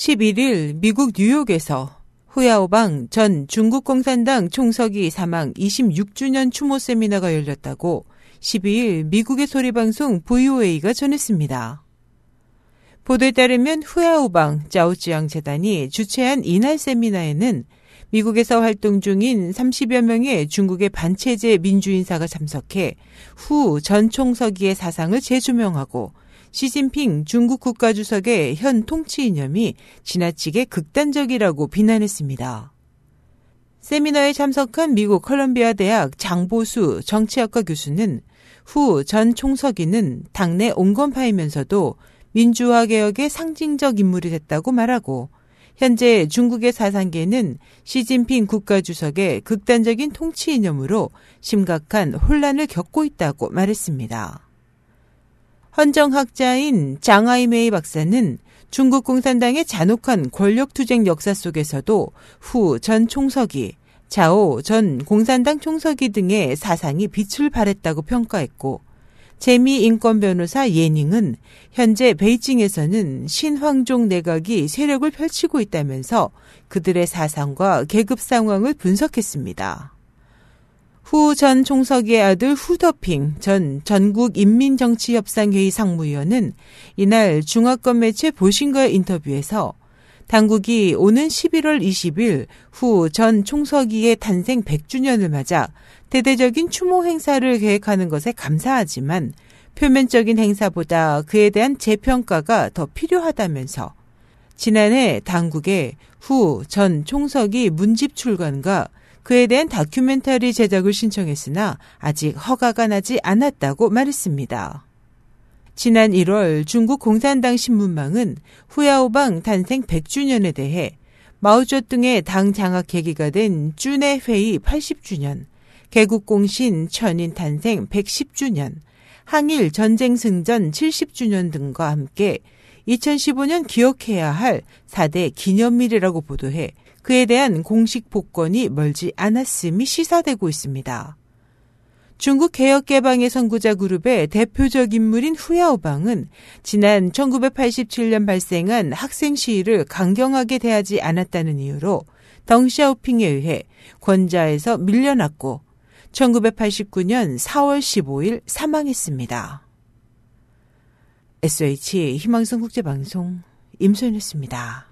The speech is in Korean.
11일 미국 뉴욕에서 후야오방 전 중국 공산당 총석이 사망 26주년 추모 세미나가 열렸다고 12일 미국의 소리 방송 VOA가 전했습니다. 보도에 따르면 후야오방 짜오찌앙 재단이 주최한 이날 세미나에는 미국에서 활동 중인 30여 명의 중국의 반체제 민주인사가 참석해 후 전 총서기의 사상을 재조명하고 시진핑 중국 국가주석의 현 통치 이념이 지나치게 극단적이라고 비난했습니다. 세미나에 참석한 미국 컬럼비아 대학 장보수 정치학과 교수는 후 전 총서기는 당내 온건파이면서도 민주화 개혁의 상징적 인물이 됐다고 말하고 현재 중국의 사상계는 시진핑 국가주석의 극단적인 통치 이념으로 심각한 혼란을 겪고 있다고 말했습니다. 헌정학자인 장하이메이 박사는 중국 공산당의 잔혹한 권력투쟁 역사 속에서도 후 전 총서기, 자오 전 공산당 총서기 등의 사상이 빛을 발했다고 평가했고 재미 인권 변호사 예닝은 현재 베이징에서는 신황종 내각이 세력을 펼치고 있다면서 그들의 사상과 계급 상황을 분석했습니다. 후 전 총서기의 아들 후더핑 전 전국인민정치협상회의 상무위원은 이날 중화권 매체 보신과의 인터뷰에서 당국이 오는 11월 20일 후 전 총서기의 탄생 100주년을 맞아 대대적인 추모 행사를 계획하는 것에 감사하지만 표면적인 행사보다 그에 대한 재평가가 더 필요하다면서 지난해 당국의 후전 총서기 문집 출간과 그에 대한 다큐멘터리 제작을 신청했으나 아직 허가가 나지 않았다고 말했습니다. 지난 1월 중국 공산당 신문망은 후야오방 탄생 100주년에 대해 마오쩌둥의 당 장악 계기가 된 쭈네 회의 80주년, 개국공신 천인 탄생 110주년, 항일 전쟁 승전 70주년 등과 함께 2015년 기억해야 할 4대 기념일이라고 보도해 그에 대한 공식 복권이 멀지 않았음이 시사되고 있습니다. 중국 개혁개방의 선구자 그룹의 대표적 인물인 후야오방은 지난 1987년 발생한 학생 시위를 강경하게 대하지 않았다는 이유로 덩샤오핑에 의해 권좌에서 밀려났고 1989년 4월 15일 사망했습니다. SH 희망성 국제방송 임소연이었습니다.